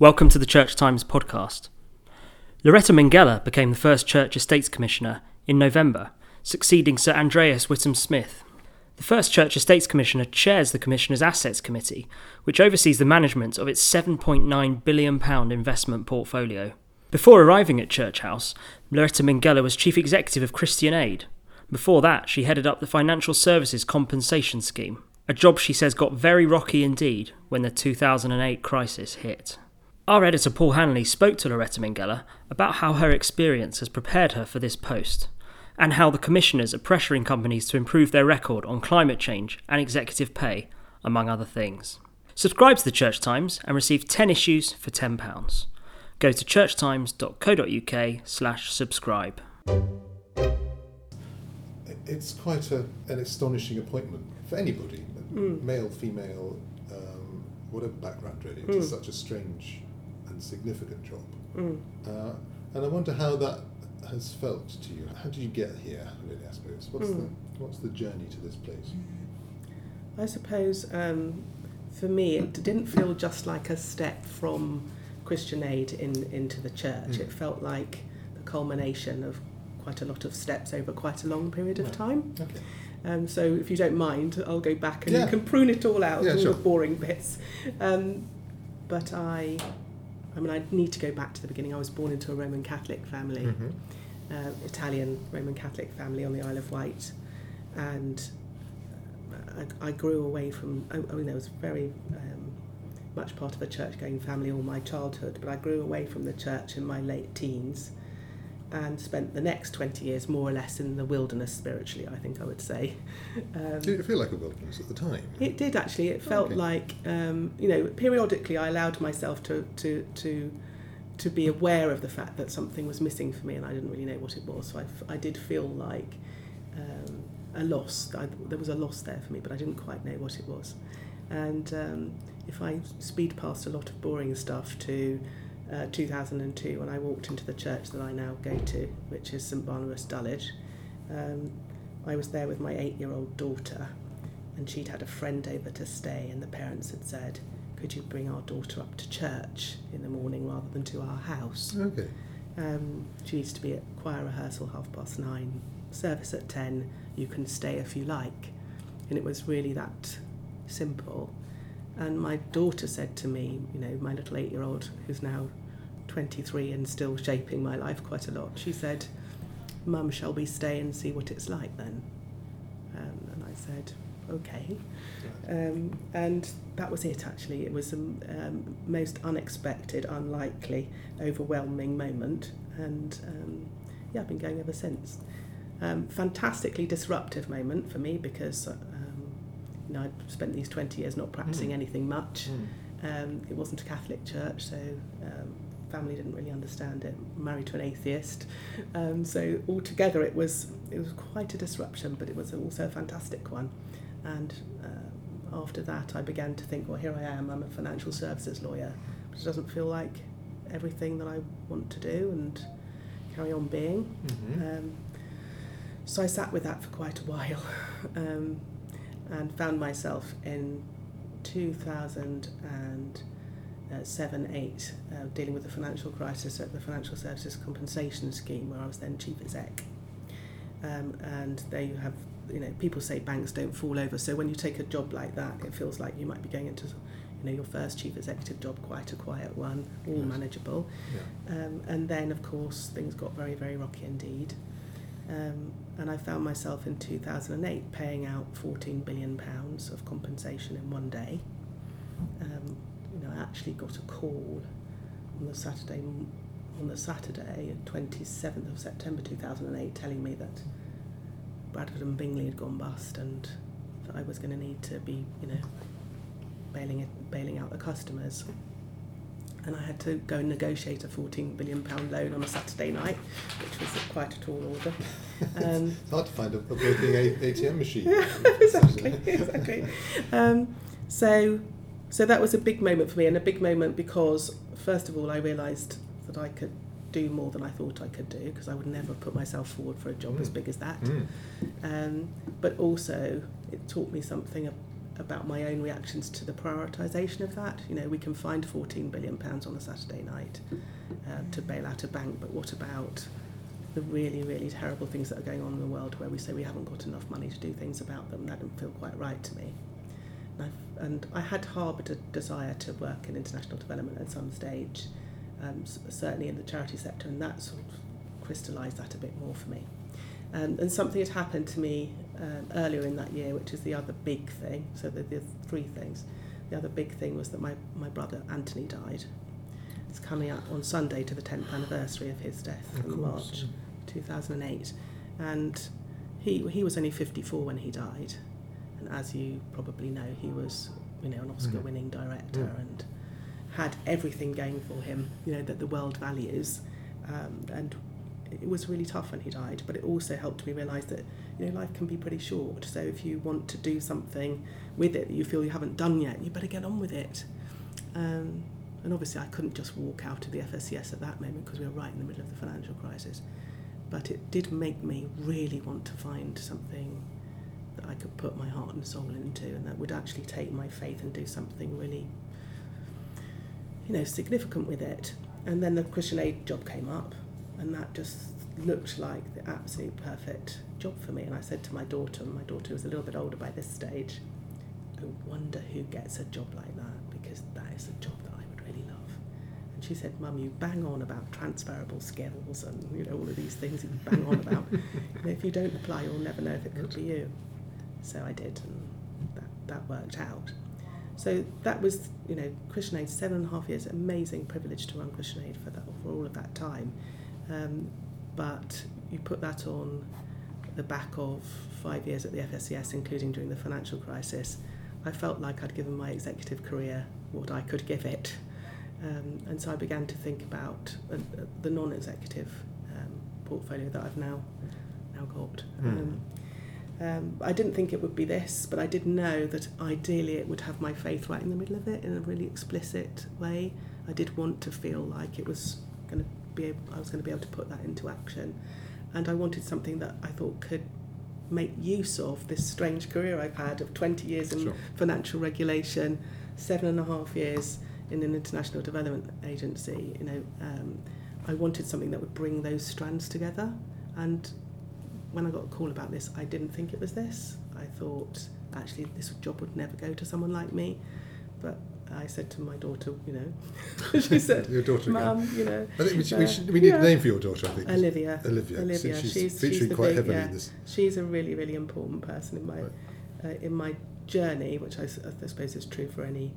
Welcome to the Church Times podcast. Loretta Minghella became the first Church Estates Commissioner in November, succeeding Sir Andreas Whittam Smith. The first Church Estates Commissioner chairs the Commissioner's Assets Committee, which oversees the management of its £7.9 billion investment portfolio. Before arriving at Church House, Loretta Minghella was Chief Executive of Christian Aid. Before that, she headed up the Financial Services Compensation Scheme, a job she says got very rocky indeed when the 2008 crisis hit. Our editor Paul Handley spoke to Loretta Minghella about how her experience has prepared her for this post, and how the commissioners are pressuring companies to improve their record on climate change and executive pay, among other things. Subscribe to the Church Times and receive 10 issues for £10. Go to churchtimes.co.uk slash subscribe. It's quite a, an astonishing appointment for anybody, Mm. male, female, um, whatever background really. Mm. It's such a strange and significant job. Mm. Uh, and I wonder how that has felt to you. How did you get here, really, I suppose? What's, Mm. the, what's the journey to this place? I suppose um, for me, it didn't feel just like a step from Christian Aid in, into the church. Mm. It felt like the culmination of quite a lot of steps over quite a long period of time. Okay. Um, so if you don't mind, I'll go back and Yeah. you can prune it all out, Yeah, all sure. the boring bits. Um, but I, I mean, I need to go back to the beginning. I was born into a Roman Catholic family. Mhm. uh, Italian Roman Catholic family on the Isle of Wight, and I, I grew away from. I, I mean, I was very um, much part of a church-going family all my childhood, but I grew away from the church in my late teens, and spent the next twenty years more or less in the wilderness spiritually. I think I would say. Um, Did it feel like a wilderness at the time? it did actually. It felt Okay. like um, you know, periodically I allowed myself to to to to be aware of the fact that something was missing for me, and I didn't really know what it was. So I, f- I did feel like um, a loss. I, there was a loss there for me, but I didn't quite know what it was. And um, if I speed past a lot of boring stuff to uh, 2002, when I walked into the church that I now go to, which is St Barnabas Dulwich, um, I was there with my eight-year-old daughter, and she'd had a friend over to stay, and the parents had said, "Could you bring our daughter up to church in the morning rather than to our house?" Okay. Um, she needs to be at choir rehearsal half past nine, service at ten. You can stay if you like, and it was really that simple. And my daughter said to me, you know, my little eight-year-old who's now 23 and still shaping my life quite a lot. She said, "Mum, shall we stay and see what it's like then?" Um, and I said, "Okay." Um, and that was it actually. It was the um, most unexpected, unlikely, overwhelming moment. And um, yeah, I've been going ever since. Um, fantastically disruptive moment for me because um, you know, I'd spent these 20 years not practicing Mm. anything much. Mm. Um, it wasn't a Catholic church, so um, family didn't really understand it. Married to an atheist, um, so altogether it was it was quite a disruption, but it was also a fantastic one. And uh, after that, I began to think, well, here I am. I'm a financial services lawyer, but it doesn't feel like everything that I want to do and carry on being. Mhm. Um, so I sat with that for quite a while um, and found myself in 2007 8 uh, dealing with the financial crisis at the Financial Services Compensation Scheme, where I was then chief exec. Um, and they have, you know, people say banks don't fall over. So when you take a job like that, it feels like you might be going into, you know, your first chief executive job, quite a quiet one, all Yes. manageable. Yeah. Um, and then, of course, things got very, very rocky indeed. Um, and I found myself in 2008 paying out 14 billion pounds of compensation in one day. Um, you know, I actually got a call on the Saturday, on the Saturday, 27th of September 2008, telling me that Bradford and Bingley had gone bust and that I was going to need to be, you know, bailing it, bailing out the customers and I had to go and negotiate a 14 billion pound loan on a Saturday night, which was quite a tall order. Um, It's hard to find a, a working ATM machine. exactly, exactly. Um, so, so that was a big moment for me, and a big moment because first of all, I realised that I could do more than I thought I could do because I would never put myself forward for a job as Mm. big as that. Mm. Um, but also, it taught me something about my own reactions to the prioritisation of that. You know, we can find 14 billion pounds on a Saturday night uh, to bail out a bank, but what about the really, really terrible things that are going on in the world where we say we haven't got enough money to do things about them? That didn't feel quite right to me. And, I had harboured a desire to work in international development at some stage, um, certainly in the charity sector, and that sort of crystallised that a bit more for me. Um, and something had happened to me um, earlier in that year, which is the other big thing. So the, the three things. The other big thing was that my, my brother Anthony died. It's coming up on Sunday to the 10th anniversary of his death Of in course, March 2008. And he, he was only 54 when he died. And as you probably know, he was you know, an Oscar winning director Mm. and had everything going for him, you know, that the world values. Um, and it was really tough when he died, but it also helped me realise that you know life can be pretty short. So if you want to do something with it that you feel you haven't done yet, you better get on with it. Um, and obviously, I couldn't just walk out of the FSCS at that moment because we were right in the middle of the financial crisis. But it did make me really want to find something that I could put my heart and soul into, and that would actually take my faith and do something really, you know, significant with it. And then the Christian Aid job came up, and that just looked like the absolute perfect job for me. And I said to my daughter, and my daughter was a little bit older by this stage, I wonder who gets a job like that because that is a job that I would really love. And she said, Mum, you bang on about transferable skills and you know all of these things that you bang on about. you know, if you don't apply, you'll never know if it could be you. So I did, and that, that worked out. So that was, you know, Christian Aid, seven and a half years, amazing privilege to run Christian Aid for that for all of that time. Um, but you put that on the back of five years at the FSCS, including during the financial crisis. I felt like I'd given my executive career what I could give it. Um, and so I began to think about uh, uh, the non-executive um, portfolio that I've now now got. Hmm. Um, I didn't think it would be this, but I did know that ideally it would have my faith right in the middle of it in a really explicit way. I did want to feel like it was going to be able, I was going to be able to put that into action, and I wanted something that I thought could make use of this strange career I've had of 20 years in Sure. financial regulation, seven and a half years in an international development agency. You know, um, I wanted something that would bring those strands together, and when I got a call about this, I didn't think it was this. I thought actually this job would never go to someone like me, but I said to my daughter, you know, she said, Your daughter. "Mum, you know." I think we, should, uh, we, should, we need yeah. a name for your daughter, I think. Olivia. Olivia. Olivia. She's, she's featuring she's quite big, heavily yeah. in this. She's a really, really important person in my Right. uh, in my journey, which I suppose is true for any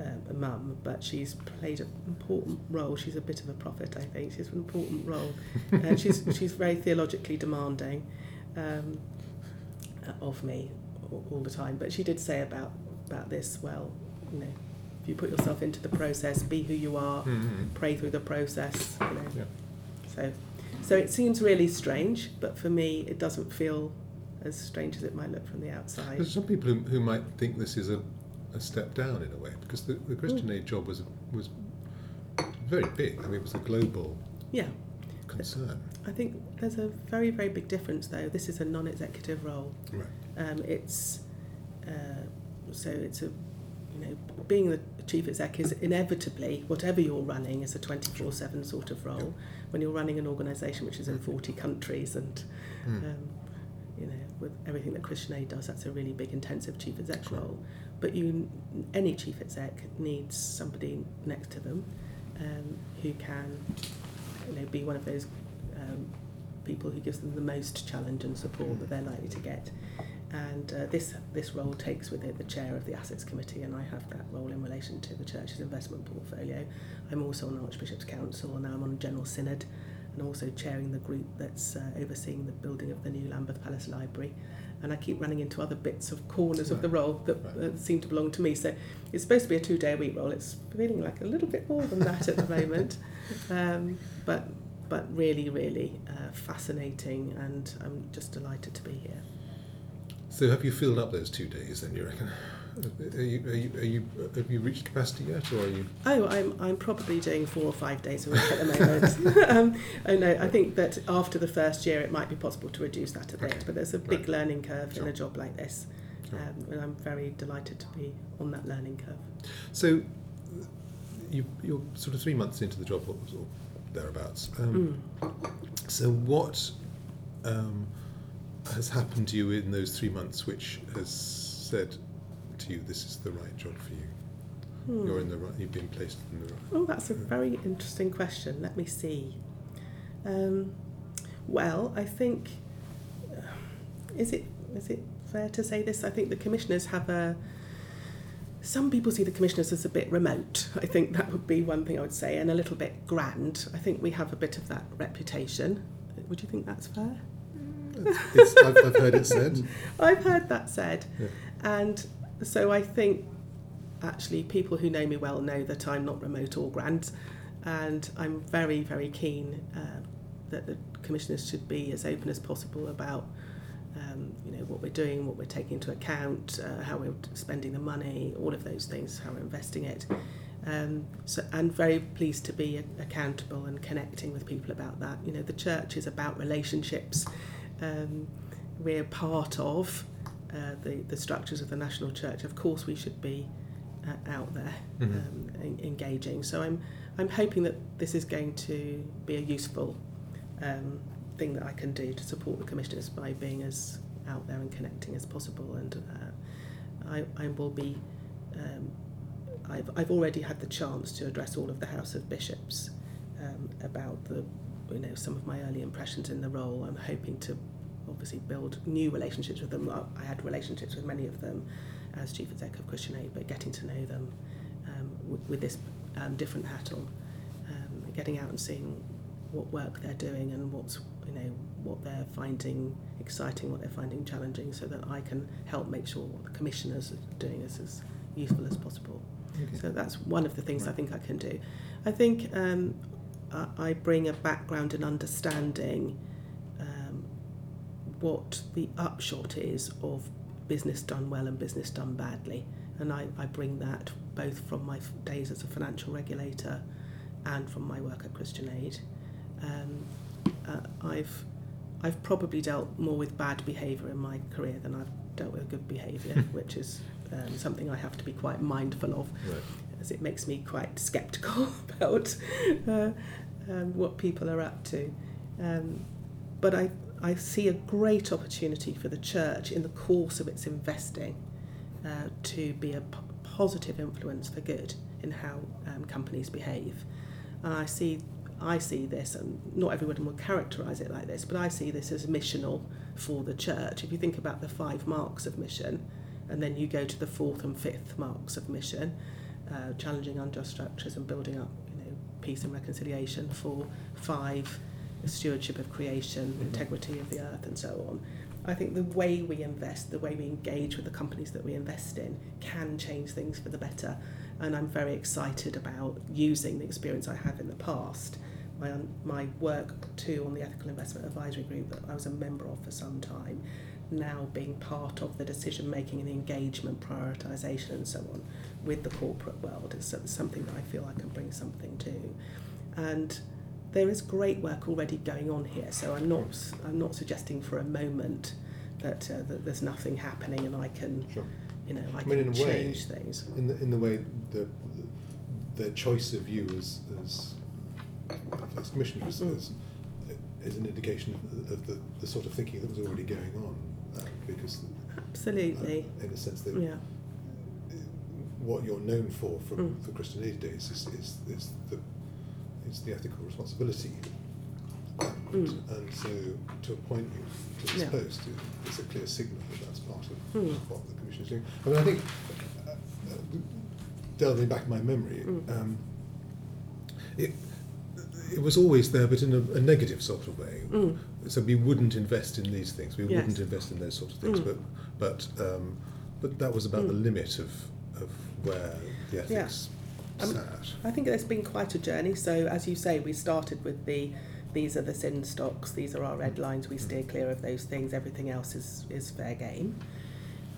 um, a mum. But she's played an important role. She's a bit of a prophet, I think. She's an important role. uh, she's she's very theologically demanding um, of me all, all the time. But she did say about about this. Well, you know, if you put yourself into the process, be who you are, Mm-hmm. pray through the process. You know. Yeah. So, so it seems really strange, but for me, it doesn't feel as strange as it might look from the outside. There's some people who, who might think this is a, a step down in a way because the, the Christian Aid job was was very big. I mean, it was a global Yeah, concern. I think there's a very, very big difference though. This is a non-executive role. Right. Um, it's uh, so it's a you know being the chief exec is inevitably whatever you're running is a 24/7 sort of role. When you're running an organisation which is in 40 countries and Mm. um, you know with everything that Christian Aid does, that's a really big intensive chief exec Sure. role. But you any chief exec needs somebody next to them um, who can you know be one of those um, people who gives them the most challenge and support that they're likely to get. And uh, this this role takes with it the chair of the assets committee, and I have that role in relation to the church's investment portfolio. I'm also on Archbishop's Council, and now I'm on General Synod, and also chairing the group that's uh, overseeing the building of the new Lambeth Palace Library. And I keep running into other bits of corners of the role that Right. uh, seem to belong to me. So it's supposed to be a two day a week role. It's feeling like a little bit more than that at the moment. Um, but but really, really uh, fascinating, and I'm just delighted to be here. So have you filled up those two days then? You reckon? Are you, are you, are you, have you reached capacity yet, or are you? Oh, I'm I'm probably doing four or five days a week at the moment. um, I know. I think that after the first year, it might be possible to reduce that a bit, Okay. but there's a big Right. learning curve in a job like this. Sure. Um, and I'm very delighted to be on that learning curve. So you, you're sort of three months into the job or or thereabouts. Um, Mm. So what um, has happened to you in those three months which has said to you this is the right job for you? Hmm. You're in the right. You've been placed in the right. Oh, that's a very interesting question. Let me see. Um, well, I think uh, is it is it fair to say this? I think the commissioners have a. Some people see the commissioners as a bit remote. I think that would be one thing I would say, and a little bit grand. I think we have a bit of that reputation. Would you think that's fair? It's, I've, I've heard it said. I've heard that said. Yeah. And so I think actually people who know me well know that I'm not remote or grand. And I'm very, very keen uh, that the commissioners should be as open as possible about um, you know what we're doing, what we're taking into account, uh, how we're spending the money, all of those things, how we're investing it. Um, so, and very pleased to be accountable and connecting with people about that. You know, the church is about relationships. Um, we're part of uh, the, the structures of the national church. Of course, we should be uh, out there Mhm. um, en- engaging. So I'm I'm hoping that this is going to be a useful um, thing that I can do to support the commissioners by being as out there and connecting as possible. And uh, I, I will be. Um, I've, I've already had the chance to address all of the House of Bishops um, about the, you know, some of my early impressions in the role. I'm hoping to obviously build new relationships with them. I- had relationships with many of them as chief exec of Christian Aid, but getting to know them um, w- with this um, different hat on, um, getting out and seeing what work they're doing and what's you know what they're finding exciting, what they're finding challenging, so that I can help make sure what the commissioners are doing is as useful as possible. Okay. So that's one of the things I think I can do. I think um, I, bring a background in understanding what the upshot is of business done well and business done badly. And I, I bring that both from my days as a financial regulator and from my work at Christian Aid. Um, uh, I've, I've probably dealt more with bad behaviour in my career than I've dealt with good behaviour, which is um, something I have to be quite mindful of Right. as it makes me quite sceptical about uh, um, what people are up to. Um, but I, I see a great opportunity for the church in the course of its investing uh, to be a p- positive influence for good in how um, companies behave. And I see, I see this, and not everyone will characterise it like this, but I see this as missional for the church. If you think about the five marks of mission, and then you go to the fourth and fifth marks of mission, uh, challenging unjust structures and building up, you know, peace and reconciliation. For five, the stewardship of creation, Mhm. integrity of the earth, and so on. I think the way we invest, the way we engage with the companies that we invest in, can change things for the better. And I'm very excited about using the experience I have in the past. My, my work too on the Ethical Investment Advisory Group that I was a member of for some time, now being part of the decision making and the engagement, prioritisation, and so on with the corporate world is something that I feel I can bring something to. And there is great work already going on here, so I'm not I'm not suggesting for a moment that uh, that there's nothing happening and I can Sure. you know I, I can a way, change things. In the in the way the the choice of you as as, as commissioners Mm. is, is an indication of, the, of the, the sort of thinking that was already going on, uh, because Absolutely. uh, in a sense that Yeah. what you're known for from Mm. for Christian Aid days is, is, is the is the ethical responsibility. And, Mm. and so to appoint you to this Yeah. post is a clear signal that that's part of Mm. what the Commission is doing. I mean, I think, uh, uh, delving back in my memory, Mm. um, it, it was always there, but in a, a negative sort of way. Mm. So we wouldn't invest in these things. We Yes. wouldn't invest in those sorts of things. Mm. But but um, but that was about the Mm. limit of of where the ethics Um. I think it's been quite a journey. So, as you say, we started with the these are the sin stocks, these are our red lines, we steer clear of those things, everything else is, is fair game.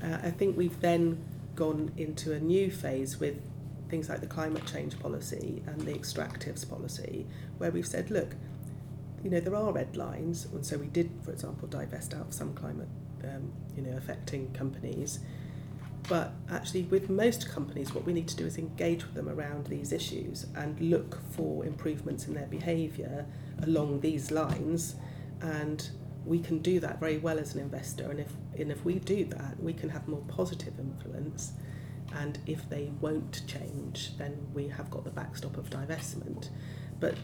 Uh, I think we've then gone into a new phase with things like the climate change policy and the extractives policy, where we've said, look, you know, there are red lines, and so we did, for example, divest out some climate um, you know, affecting companies. But actually, with most companies, what we need to do is engage with them around these issues and look for improvements in their behaviour along these lines. And we can do that very well as an investor. And if, and if we do that, we can have more positive influence. And if they won't change, then we have got the backstop of divestment. But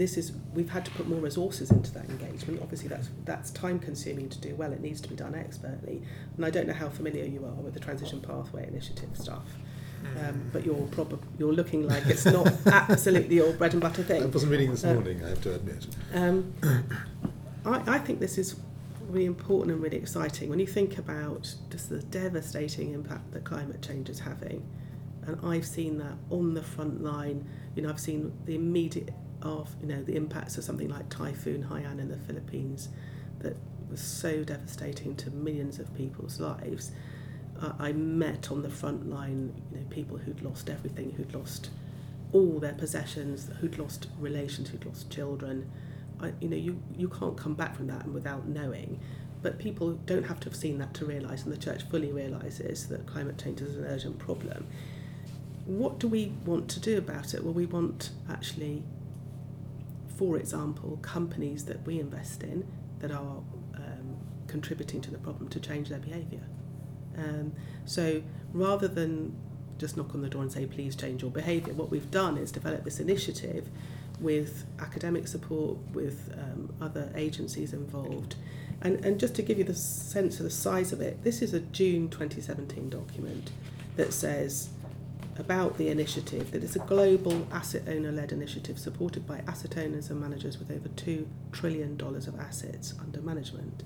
this is we've had to put more resources into that engagement. Obviously, that's that's time consuming to do well. It needs to be done expertly, and I don't know how familiar you are with the transition pathway initiative stuff. Um, but you're prob- you're looking like it's not absolutely your bread and butter I thing. wasn't reading this Uh, morning, I have to admit. Um, I, I think this is really important and really exciting when you think about just the devastating impact that climate change is having. And I've seen that on the front line. You know, I've seen the immediate of you know the impacts of something like Typhoon Haiyan in the Philippines, that was so devastating to millions of people's lives. Uh, I met on the front line, you know, people who'd lost everything, who'd lost all their possessions, who'd lost relations, who'd lost children. I, you know, you, you can't come back from that without knowing. But people don't have to have seen that to realise, and the church fully realises that climate change is an urgent problem. What do we want to do about it? Well, we want actually, for example, companies that we invest in that are um, contributing to the problem to change their behaviour. Um, so rather than just knock on the door and say, please change your behaviour, what we've done is develop this initiative with academic support, with um, other agencies involved. And, and just to give you the sense of the size of it, this is a June 2017 document that says about the initiative that it's a global asset owner led initiative supported by asset owners and managers with over $2 trillion of assets under management.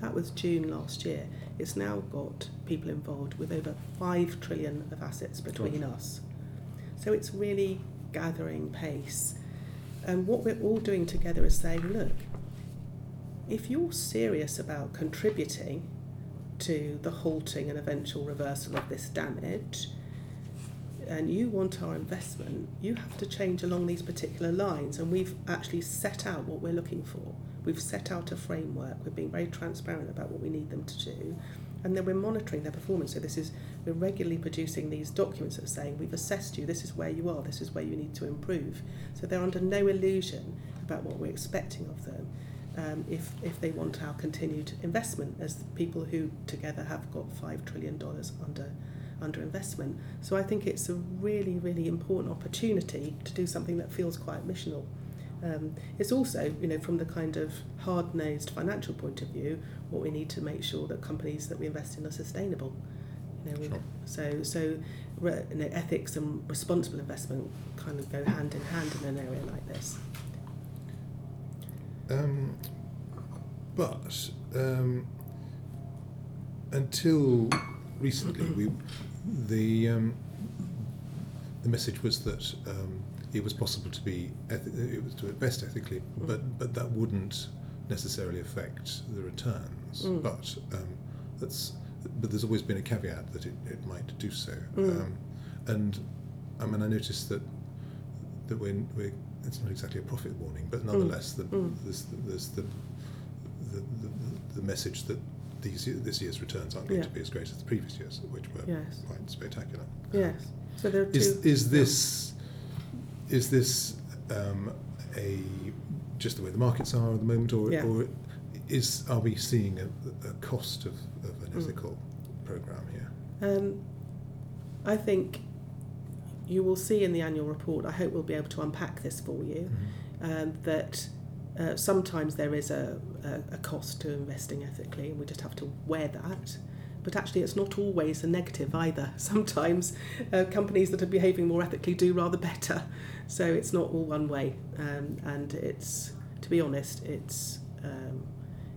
That was June last year. It's now got people involved with over 5 trillion of assets between us. So it's really gathering pace. And what we're all doing together is saying, look, if you're serious about contributing to the halting and eventual reversal of this damage, and you want our investment, you have to change along these particular lines. And we've actually set out what we're looking for. We've set out a framework. We're being very transparent about what we need them to do. And then we're monitoring their performance. So this is we're regularly producing these documents that are saying we've assessed you, this is where you are, this is where you need to improve. So they're under no illusion about what we're expecting of them. Um, if, if they want our continued investment as people who together have got five trillion dollars under under investment. So I think it's a really, really important opportunity to do something that feels quite missional. Um, it's also, you know, from the kind of hard-nosed financial point of view, what we need to make sure that companies that we invest in are sustainable. You know, Sure. so so re, you know, ethics and responsible investment kind of go hand in hand in an area like this. Um, but um, until recently, we the um, the message was that um, it was possible to be eth- it was to invest ethically, but but that wouldn't necessarily affect the returns. Mm. But um, that's but there's always been a caveat that it, it might do so. Mm. Um, and I mean, I noticed that that we're, we're it's not exactly a profit warning, but nonetheless, the, Mm. there's, there's the, the, the, the message that these, this year's returns aren't going Yeah. to be as great as the previous years, which were Yes. quite spectacular. Yes. So there are two. Is, is this is this um, a just the way the markets are at the moment, or, Yeah. or is are we seeing a, a cost of, of an Mm. ethical program here? Um, I think you will see in the annual report, I hope we'll be able to unpack this for you, um, that uh, sometimes there is a, a, a cost to investing ethically and we just have to wear that. But actually, it's not always a negative either. Sometimes uh, companies that are behaving more ethically do rather better. So it's not all one way. Um, and it's, to be honest, it's, um,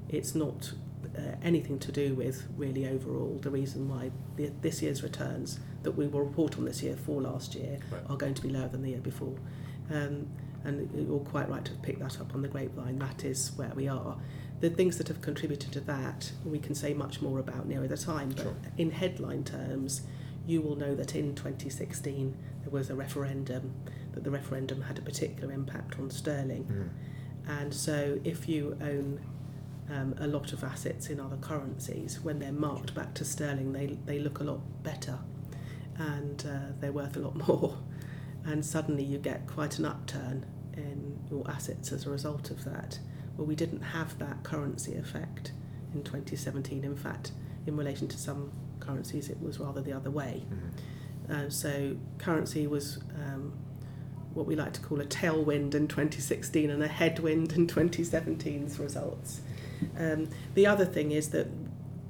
it's not uh, anything to do with really overall the reason why the, this year's returns that we will report on this year for last year Right. are going to be lower than the year before. Um, and you're quite right to pick that up on the grapevine. That is where we are. The things that have contributed to that, we can say much more about nearer the time. But Sure. in headline terms, you will know that in 2016 there was a referendum, that the referendum had a particular impact on sterling. Mm. And so if you own um, a lot of assets in other currencies. When they're marked back to sterling, they, they look a lot better and uh, they're worth a lot more. And suddenly you get quite an upturn in your assets as a result of that. Well, we didn't have that currency effect in 2017. In fact, in relation to some currencies, it was rather the other way. Uh, so currency was um, what we like to call a tailwind in 2016 and a headwind in 2017's results. Um, the other thing is that,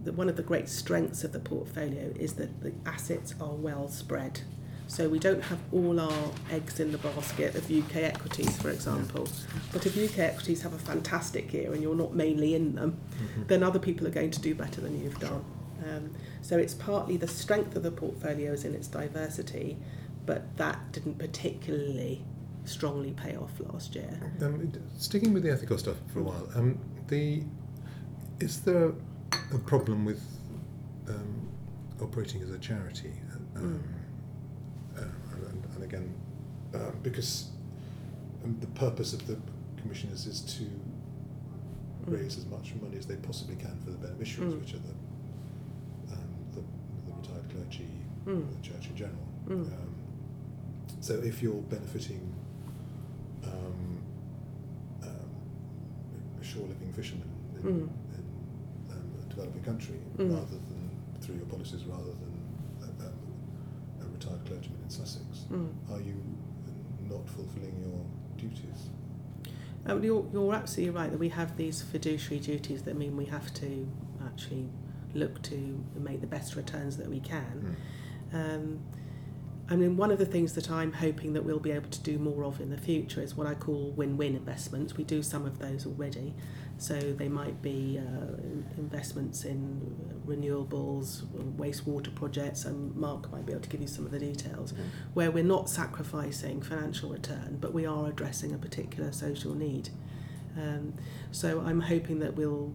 that one of the great strengths of the portfolio is that the assets are well spread. So we don't have all our eggs in the basket of UK equities, for example. But if UK equities have a fantastic year and you're not mainly in them, Mm-hmm. then other people are going to do better than you've done. Um, so it's partly the strength of the portfolio is in its diversity, but that didn't particularly strongly pay off last year. Um, sticking with the ethical stuff for a while, um, the is there a problem with um, operating as a charity? Um, and, and again, uh, because um, the purpose of the commissioners is to raise as much money as they possibly can for the beneficiaries, Mm. which are the, um, the, the retired clergy, Mm. the church in general. Mm. Um, so if you're benefiting um, um, shore living fisherman in, Mm. in um, a developing country, Mm. rather than through your policies, rather than a, um, a retired clergyman in Sussex, Mm. are you not fulfilling your duties? Um, you're, you're absolutely right that we have these fiduciary duties that mean we have to actually look to make the best returns that we can. Um, I mean, one of the things that I'm hoping that we'll be able to do more of in the future is what I call win-win investments. We do some of those already, so they might be uh, investments in renewables, wastewater projects, and Mark might be able to give you some of the details, where we're not sacrificing financial return, but we are addressing a particular social need. Um, so I'm hoping that we'll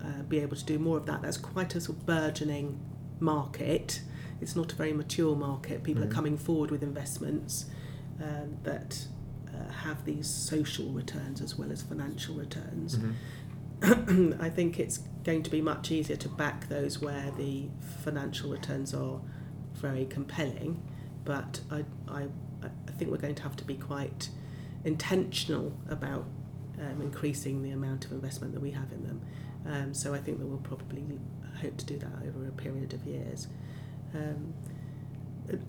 uh, be able to do more of that. That's quite a sort of burgeoning market. It's not a very mature market. People Mhm. are coming forward with investments um, that uh, have these social returns as well as financial returns. Mm-hmm. I think it's going to be much easier to back those where the financial returns are very compelling, but I, I, I think we're going to have to be quite intentional about um, increasing the amount of investment that we have in them. Um, so I think that we'll probably hope to do that over a period of years. Um,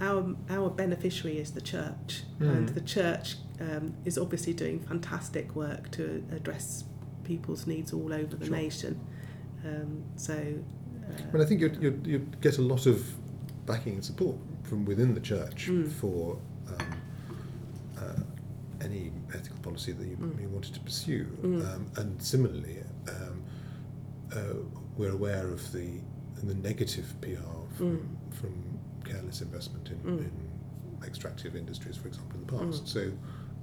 our our beneficiary is the church, and Mm. the church um, is obviously doing fantastic work to address people's needs all over the Sure. nation. Um, so, uh, But I think you'd, you'd, you'd get a lot of backing and support from within the church Mm. for um, uh, any ethical policy that you, Mm. you wanted to pursue. Mm. Um, and similarly, um, uh, we're aware of the the negative PR from, Mm. from careless investment in, Mm. in extractive industries, for example, in the past. Mm. So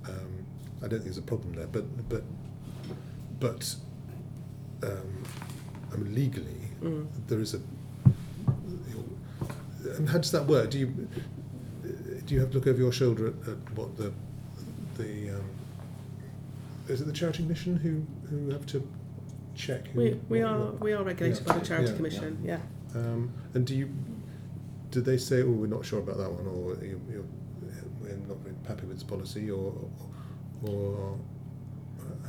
um, I don't think there's a problem there. But but but um, I mean, legally, mm, there is a. And how does that work? Do you do you have to look over your shoulder at, at what the the um, is it the charity commission who who have to check? Who, we, we what- are what- we are regulated by the Charity Yeah. Commission. Yeah. Um, and do you do they say, oh, we're not sure about that one, or you, you're, we're not happy with this policy, or or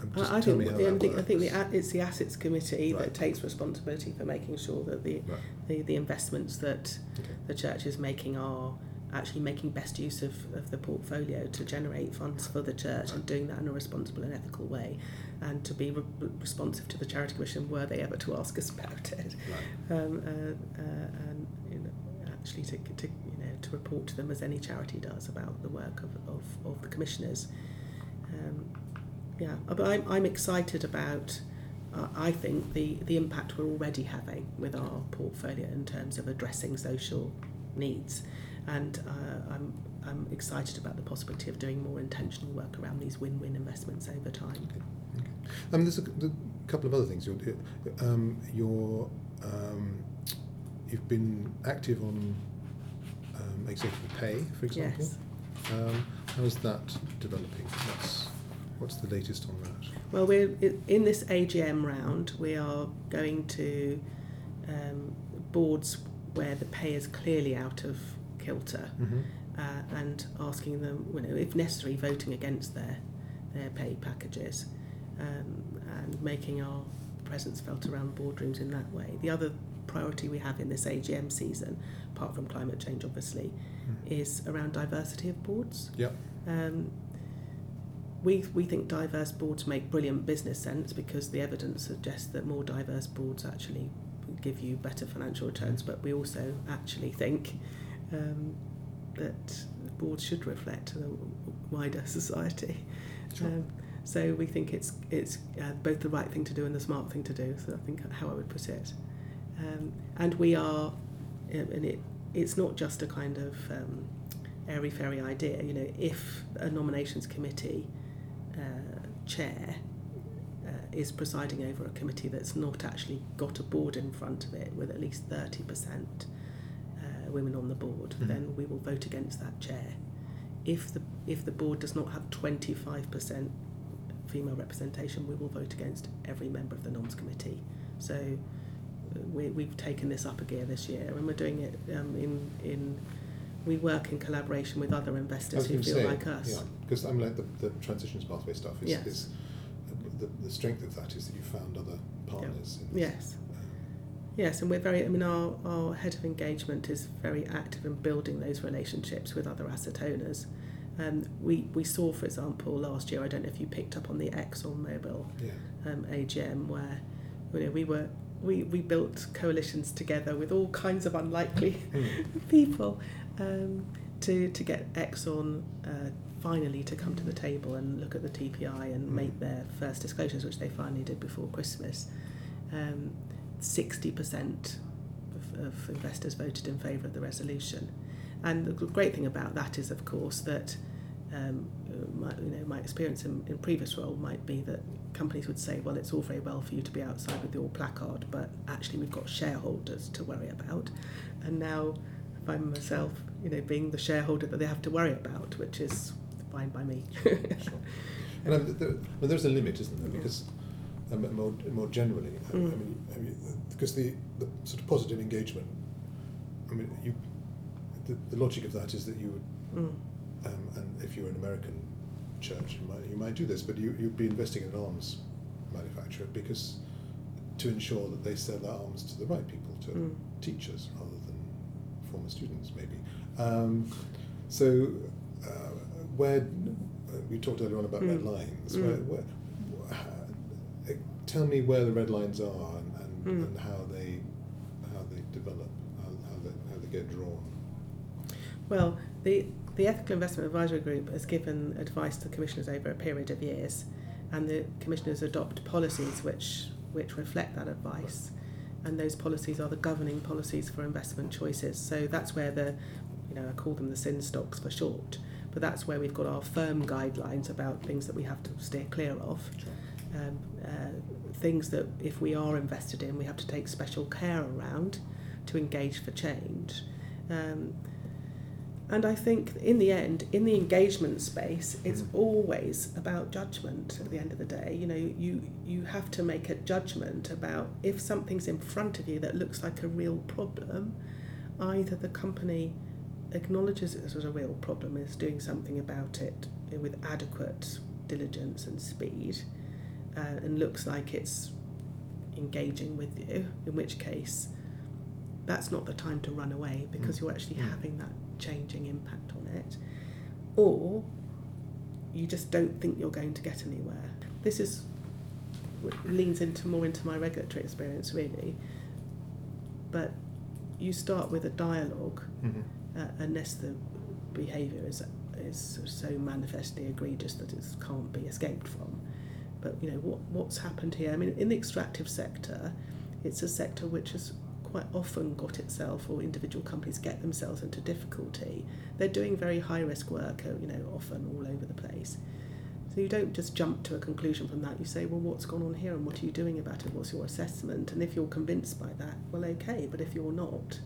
um, just I, I tell think me how the, that I think the, works. a- it's the assets committee Right. that takes responsibility for making sure that the, Right. the, the investments that Okay. the church is making are actually making best use of, of the portfolio to generate funds for the church and doing that in a responsible and ethical way and to be re- responsive to the charity commission were they ever to ask us about it. Right. um, uh, uh, and you know, actually to, to you know to report to them as any charity does about the work of, of, of the commissioners. Um, yeah but I'm, I'm excited about uh, I think the, the impact we're already having with our portfolio in terms of addressing social needs and uh, I'm, I'm excited about the possibility of doing more intentional work around these win-win investments over time. I mean, there's a, there's a couple of other things. You're, um, you're, um, you've been active on um, executive pay, for example. Yes. Um, how's that developing? What's, what's the latest on that? Well, we're in this AGM round. We are going to um, boards where the pay is clearly out of kilter, Mm-hmm. uh, and asking them, you know, if necessary, voting against their their pay packages, um, and making our presence felt around boardrooms in that way. The other priority we have in this AGM season, apart from climate change, obviously, is around diversity of boards. Yep. Um, we, we think diverse boards make brilliant business sense because the evidence suggests that more diverse boards actually give you better financial returns, but we also actually think um, that boards should reflect the wider society. Sure. Um, so we think it's it's uh, both the right thing to do and the smart thing to do. So I think how I would put it, um, and we are, um, and it it's not just a kind of um, airy fairy idea. You know, if a nominations committee uh, chair uh, is presiding over a committee that's not actually got a board in front of it with at least thirty percent women on the board, Mhm. then we will vote against that chair. If the if the board does not have twenty five percent female representation, we will vote against every member of the noms committee. So uh, we, we've taken this up a gear this year, and we're doing it um, in in we work in collaboration with other investors who feel say, like us. yeah, because I'm like the, the transitions pathway stuff is, Yes. is the, the strength of that is that you found other partners. Yes. Yes, and we're very, I mean, our, our head of engagement is very active in building those relationships with other asset owners. Um, we, we saw, for example, last year, I don't know if you picked up on the ExxonMobil yeah. um, AGM, where you know, we were we, we built coalitions together with all kinds of unlikely Mm. people um, to, to get Exxon uh, finally to come to the table and look at the TPI and Mm. make their first disclosures, which they finally did before Christmas. Um, 60% of, of investors voted in favour of the resolution. And the great thing about that is, of course, that um, uh, my, you know, my experience in, in previous role might be that companies would say, well, it's all very well for you to be outside with your placard, but actually we've got shareholders to worry about. And now I find myself, you know, being the shareholder that they have to worry about, which is fine by me. Sure. And um, there, well, there's a limit, isn't there? Because um, more, more generally, I, I Mm. mean, I mean, because the, the sort of positive engagement, I mean, you, the, the logic of that is that you would, Mm. um, and if you're an American church, you might, you might do this, but you, you'd be investing in an arms manufacturer because to ensure that they sell their arms to the right people, to Mm. teachers rather than former students, maybe. Um, so, uh, where uh, we talked earlier on about red Mm. lines. Mm. Where, where, wh- tell me where the red lines are and, and, Mm. and how they how they develop, how, how they how they get drawn. Well, the, the Ethical Investment Advisory Group has given advice to commissioners over a period of years, and the commissioners adopt policies which, which reflect that advice. And those policies are the governing policies for investment choices. So that's where the, you know, I call them the sin stocks for short, but that's where we've got our firm guidelines about things that we have to steer clear of. Um, uh, things that if we are invested in, we have to take special care around to engage for change. Um, and I think in the end, in the engagement space, it's Mm. always about judgment at the end of the day. You know, you, you have to make a judgment about if something's in front of you that looks like a real problem, either the company acknowledges it as a real problem, is doing something about it with adequate diligence and speed, uh, and looks like it's engaging with you, in which case that's not the time to run away because Mm. you're actually Mm. having that changing impact on it. Or you just don't think you're going to get anywhere. This is leans into more into my regulatory experience really. But you start with a dialogue Mm-hmm. uh, unless the behaviour is is so manifestly egregious that it can't be escaped from. But you know what what's happened here? I mean, in the extractive sector, it's a sector which has quite often got itself or individual companies get themselves into difficulty. They're doing very high risk work, uh, you know, often all over the place. So you don't just jump to a conclusion from that. You say, well, what's gone on here and what are you doing about it? What's your assessment? And if you're convinced by that, well, okay. But if you're not,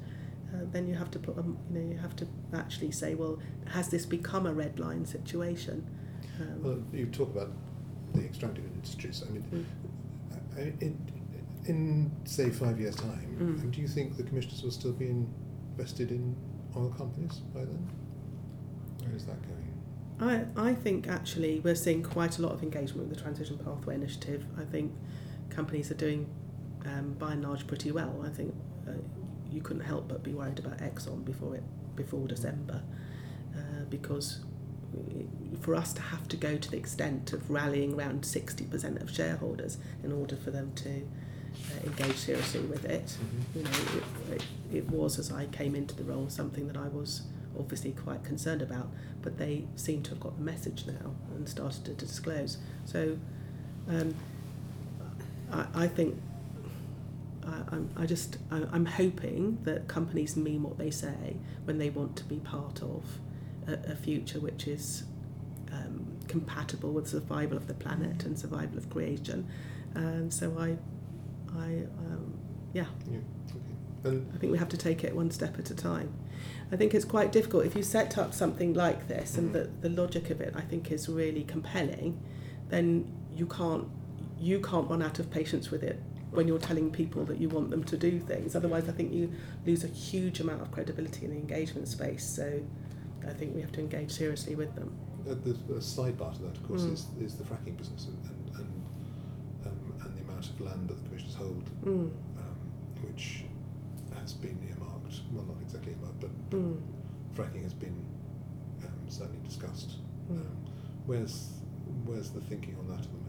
uh, then you have to put, um, you know, you have to actually say, well, has this become a red line situation? Um, Well, you talk about the extractive industries. I mean, Mm. I- in, in say five years' time, Mm. do you think the commissioners will still be invested in oil companies by then? Where is that going? I, I think actually we're seeing quite a lot of engagement with the Transition Pathway Initiative. I think companies are doing, um, by and large, pretty well. I think uh, you couldn't help but be worried about Exxon before it before December, uh, because for us to have to go to the extent of rallying around 60% of shareholders in order for them to uh, engage seriously with it, you know, it, it, it was as I came into the role something that I was obviously quite concerned about, but they seem to have got the message now and started to disclose. So um, I, I think I, I'm, I just I, I'm hoping that companies mean what they say when they want to be part of a, a future which is compatible with survival of the planet and survival of creation. And so I, I um, yeah, Yeah, okay. And I think we have to take it one step at a time. I think it's quite difficult if you set up something like this and the, the logic of it I think is really compelling, then you can't you can't run out of patience with it when you're telling people that you want them to do things. Otherwise I think you lose a huge amount of credibility in the engagement space. So I think we have to engage seriously with them. The, the sidebar to that, of course, Mm. is, is the fracking business and, and, and, um, and the amount of land that the commissioners hold, Mm, um, which has been earmarked, well, not exactly earmarked, but mm, fracking has been um, certainly discussed. mm. Um, where's, where's the thinking on that at the moment?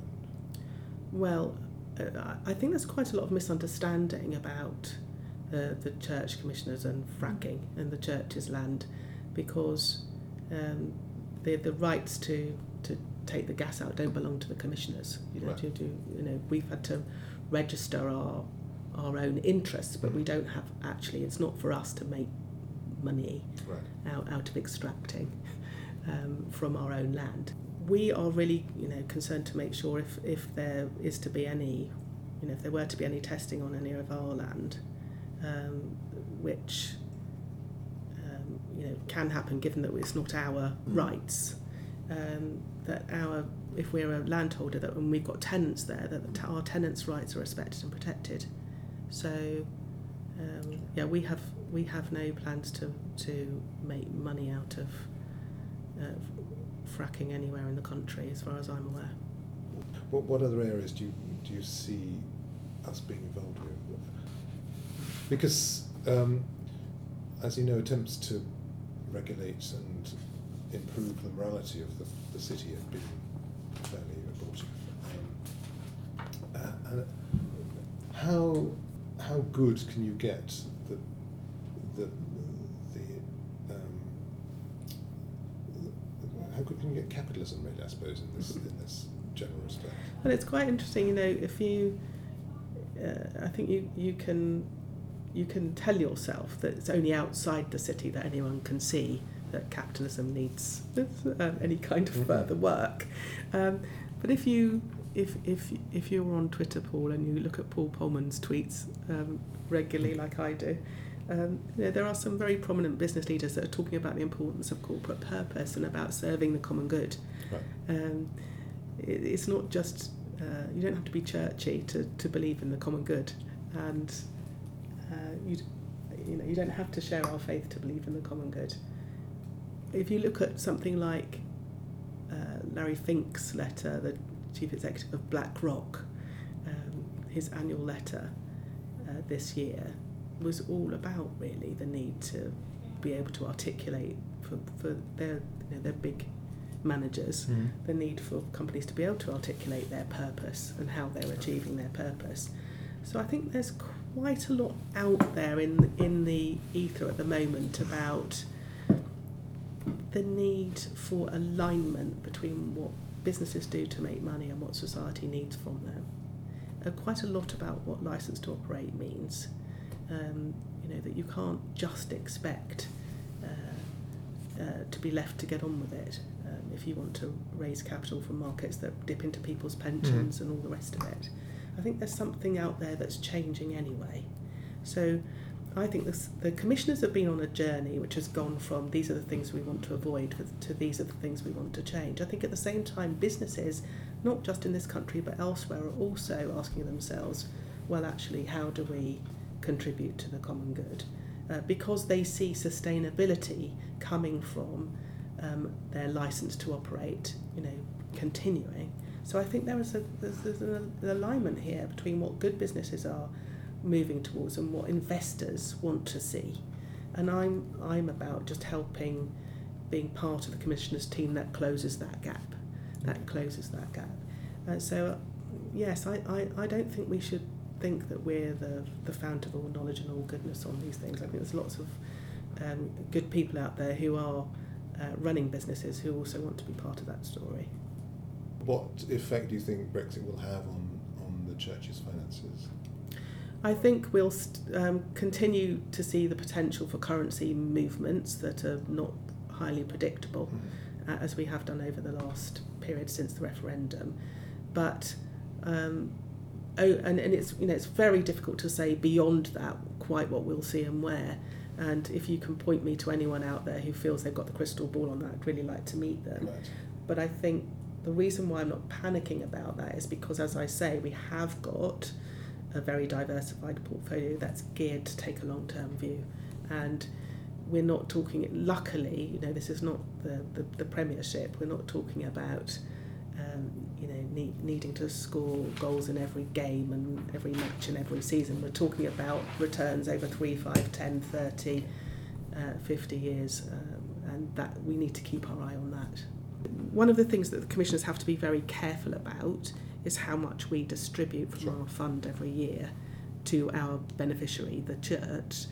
Well, uh, I I think there's quite a lot of misunderstanding about uh, the church commissioners and fracking and the church's land because um, the the rights to to take the gas out don't belong to the commissioners. You know, Right. to do you know we've had to register our our own interests, but we don't have actually. It's not for us to make money Right. out, out of extracting um, from our own land. We are really, you know, concerned to make sure if, if there is to be any, you know, if there were to be any testing on any of our land, um, which, you know, can happen given that it's not our Mm. rights, um, that our, if we're a landholder, that when we've got tenants there, that our tenants' rights are respected and protected. So, um, yeah, we have we have no plans to to make money out of uh, fracking anywhere in the country, as far as I'm aware. What, what other areas do you, do you see us being involved with? Because, um, as you know, attempts to regulate and improve the morality of the, the city have been fairly abortive. Um, uh, how, how good can you get the, the, the um, how good can you get capitalism, really, I suppose, in this, in this general respect? Well, it's quite interesting, you know, if you, uh, I think you, you can, you can tell yourself that it's only outside the city that anyone can see that capitalism needs uh, any kind of Mhm. further work. Um, but if you, if, if, if you're on Twitter, Paul, and you look at Paul Polman's tweets um, regularly, like I do, um, you know, there are some very prominent business leaders that are talking about the importance of corporate purpose and about serving the common good. Right. Um, it, it's not just uh, you don't have to be churchy to, to believe in the common good, and uh, you you know you don't have to share our faith to believe in the common good. If you look at something like uh, Larry Fink's letter, the chief executive of BlackRock, um, his annual letter uh, this year was all about really the need to be able to articulate for, for their you know, their big managers the need for companies to be able to articulate their purpose and how they're achieving their purpose. So I think there's quite a lot out there in in the ether at the moment about the need for alignment between what businesses do to make money and what society needs from them. Uh, quite a lot about what license to operate means. Um, you know that you can't just expect uh, uh, to be left to get on with it um, if you want to raise capital from markets that dip into people's pensions and all the rest of it. I think there's something out there that's changing anyway. So I think this, the commissioners have been on a journey which has gone from these are the things we want to avoid to these are the things we want to change. I think at the same time, businesses, not just in this country but elsewhere, are also asking themselves, well, actually, how do we contribute to the common good? Uh, because they see sustainability coming from um, their license to operate, you know, continuing. So I think there is a there's, there's an alignment here between what good businesses are moving towards and what investors want to see. And I'm I'm about just helping being part of the commissioner's team that closes that gap. That closes that gap. Uh, so yes, I, I, I don't think we should think that we're the, the fount of all knowledge and all goodness on these things. I think there's lots of um, good people out there who are uh, running businesses who also want to be part of that story. What effect do you think Brexit will have on, on the church's finances? I think we'll st- um, continue to see the potential for currency movements that are not highly predictable, mm. uh, as we have done over the last period since the referendum. But um, oh, and, and it's you know it's very difficult to say beyond that quite what we'll see and where. And if you can point me to anyone out there who feels they've got the crystal ball on that, I'd really like to meet them. Right. But I think the reason why I'm not panicking about that is because, as I say, we have got a very diversified portfolio that's geared to take a long term view. And we're not talking, luckily, you know, this is not the, the, the Premiership, we're not talking about. Um, you know, need, needing to score goals in every game and every match and every season. We're talking about returns over 3, 5, 10, 30, uh, 50 years, um, and that we need to keep our eye on. One of the things that the commissioners have to be very careful about is how much we distribute from sure. our fund every year to our beneficiary, the church.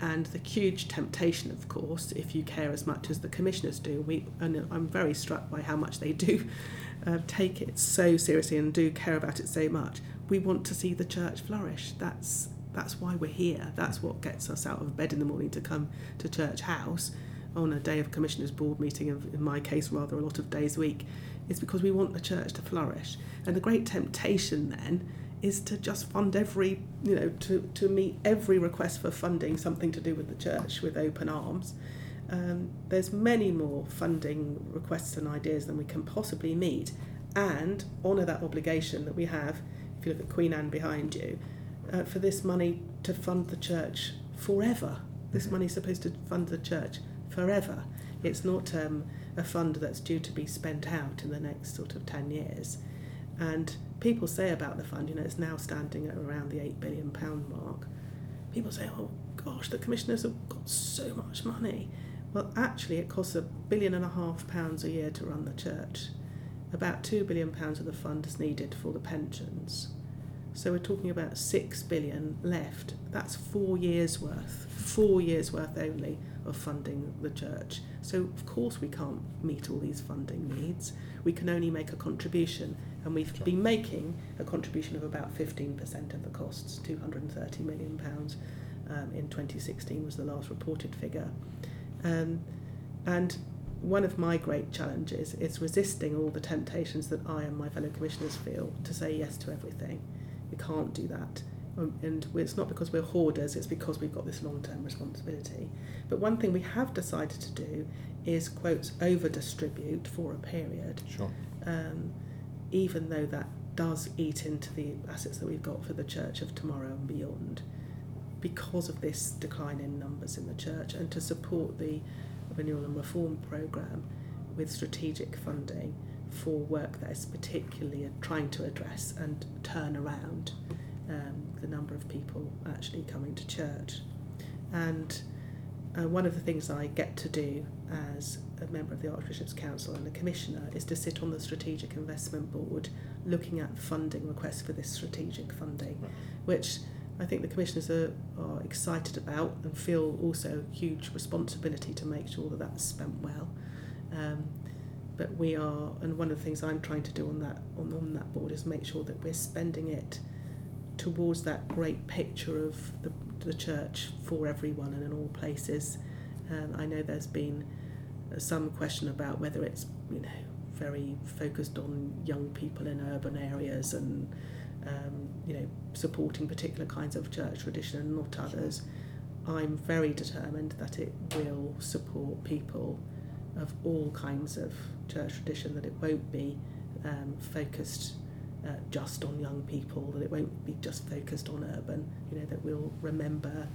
And the huge temptation, of course, if you care as much as the commissioners do, we and I'm very struck by how much they do uh, take it so seriously and do care about it so much. We want to see the church flourish. That's that's why we're here. That's what gets us out of bed in the morning to come to church house on a day of commissioners board meeting. In my case, rather a lot of days a week, is because we want the church to flourish. And the great temptation then is to just fund every, you know, to, to meet every request for funding something to do with the church with open arms. Um, there's many more funding requests and ideas than we can possibly meet and honour that obligation that we have, if you look at Queen Anne behind you, uh, for this money to fund the church forever. This money is supposed to fund the church forever. It's not um, a fund that's due to be spent out in the next sort of 10 years. And people say about the fund, you know, it's now standing at around the £8 billion mark. People say, oh gosh, the commissioners have got so much money. Well, actually, it costs a billion and a half pounds a year to run the church. About two billion pounds of the fund is needed for the pensions. So we're talking about six billion left. That's four years worth, four years worth only of funding the church. So, of course, we can't meet all these funding needs. We can only make a contribution, and we've sure. been making a contribution of about 15% of the costs, £230 million um, in 2016 was the last reported figure. Um, and one of my great challenges is resisting all the temptations that I and my fellow commissioners feel to say yes to everything. We can't do that. Um, and it's not because we're hoarders, it's because we've got this long term responsibility. But one thing we have decided to do is, quotes, over distribute for a period. Sure. Um, even though that does eat into the assets that we've got for the church of tomorrow and beyond, because of this decline in numbers in the church, and to support the renewal and reform programme with strategic funding for work that is particularly trying to address and turn around the number of people actually coming to church. And uh, one of the things I get to do as a member of the Archbishop's Council and a commissioner is to sit on the Strategic Investment Board looking at funding requests for this strategic funding, right. which I think the commissioners are, are excited about and feel also huge responsibility to make sure that that's spent well. Um, but we are, and one of the things I'm trying to do on that on, on that board is make sure that we're spending it towards that great picture of the, the church for everyone and in all places. Um, I know there's been uh, some question about whether it's you know very focused on young people in urban areas and um, you know supporting particular kinds of church tradition and not others. I'm very determined that it will support people of all kinds of church tradition, that it won't be um, focused uh, just on young people, that it won't be just focused on urban, you know, that we'll remember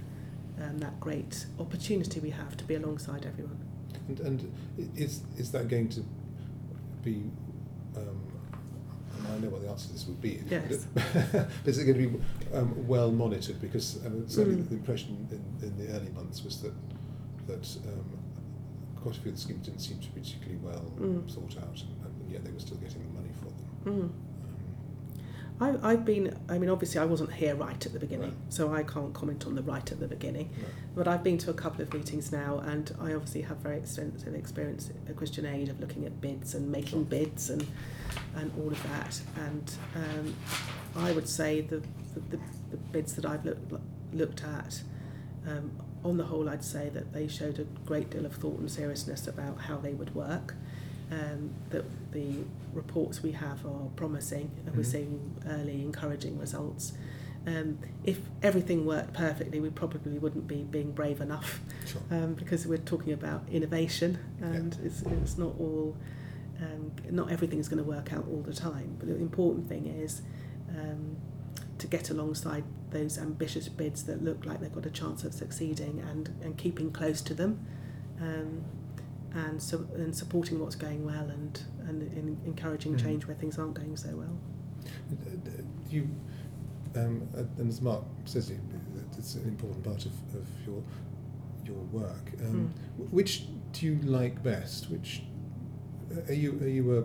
um, that great opportunity we have to be alongside everyone. And, and is, is that going to be, um, I know what the answer to this would be, Yes. but is it going to be um, well monitored? Because um, certainly Mm. the impression in, in the early months was that, that um, quite a few of the schemes didn't seem to be particularly well Mm. thought out, and, and yet they were still getting the money for them. Mm. I, I've been, I mean, obviously I wasn't here right at the beginning, Right. so I can't comment on the right at the beginning. But I've been to a couple of meetings now, and I obviously have very extensive experience at Christian Aid of looking at bids and making Sure. bids and and all of that. And um, I would say the the, the, the bids that I've looked looked at, um, on the whole, I'd say that they showed a great deal of thought and seriousness about how they would work. Um, that the reports we have are promising, and we're Mhm. seeing early encouraging results. Um, if everything worked perfectly, we probably wouldn't be being brave enough Sure. um, because we're talking about innovation and it's, it's not all, um, not is going to work out all the time. But the important thing is um, to get alongside those ambitious bids that look like they've got a chance of succeeding and, and keeping close to them. Um, and so and supporting what's going well and and in, encouraging Mhm. change where things aren't going so well. Uh, You, um, uh, and as Mark says, it's an important part of, of your your work. Um, wh- Which do you like best? Which are you? Are you a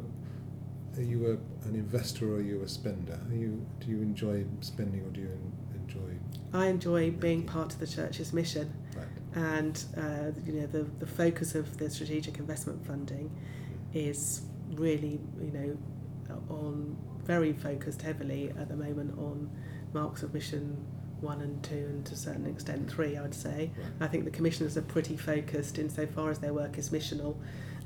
are you a, an investor or are you a spender? Are you do you enjoy spending or do you enjoy? I enjoy being part of the church's mission. And uh, you know the the focus of the strategic investment funding is really you know on very focused heavily at the moment on marks of mission one and two and to a certain extent three I would say. I think the commissioners are pretty focused insofar as their work is missional.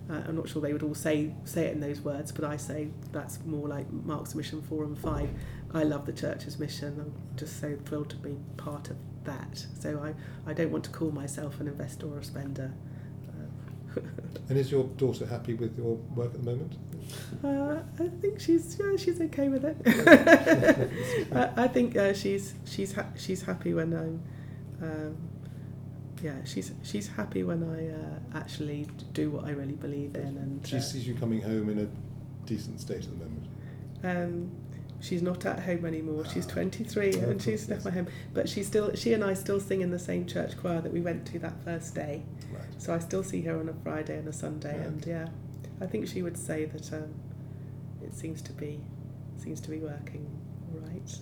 Uh, I'm not sure they would all say say it in those words but I say that's more like marks of mission four and five. I love the church's mission. I'm just so thrilled to be part of that so I, I don't want to call myself an investor or a spender And is your daughter happy with your work at the moment? Uh, I think she's yeah, she's okay with it. I, I think uh, she's she's ha- she's happy when I'm. Um, yeah, she's she's happy when I uh, actually do what I really believe in, and She uh, sees you coming home in a decent state at the moment. um, she's not at home anymore. She's Ah. 23 Oh, of and she's course, left my home, but she still she and I still sing in the same church choir that we went to that first day. Right. So I still see her on a Friday and a Sunday, Right. and yeah, I think she would say that um, it seems to be seems to be working right.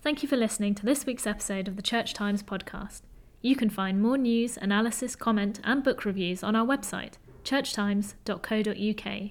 Thank you for listening to this week's episode of the Church Times podcast. You can find more news, analysis, comment, and book reviews on our website, churchtimes.co.uk.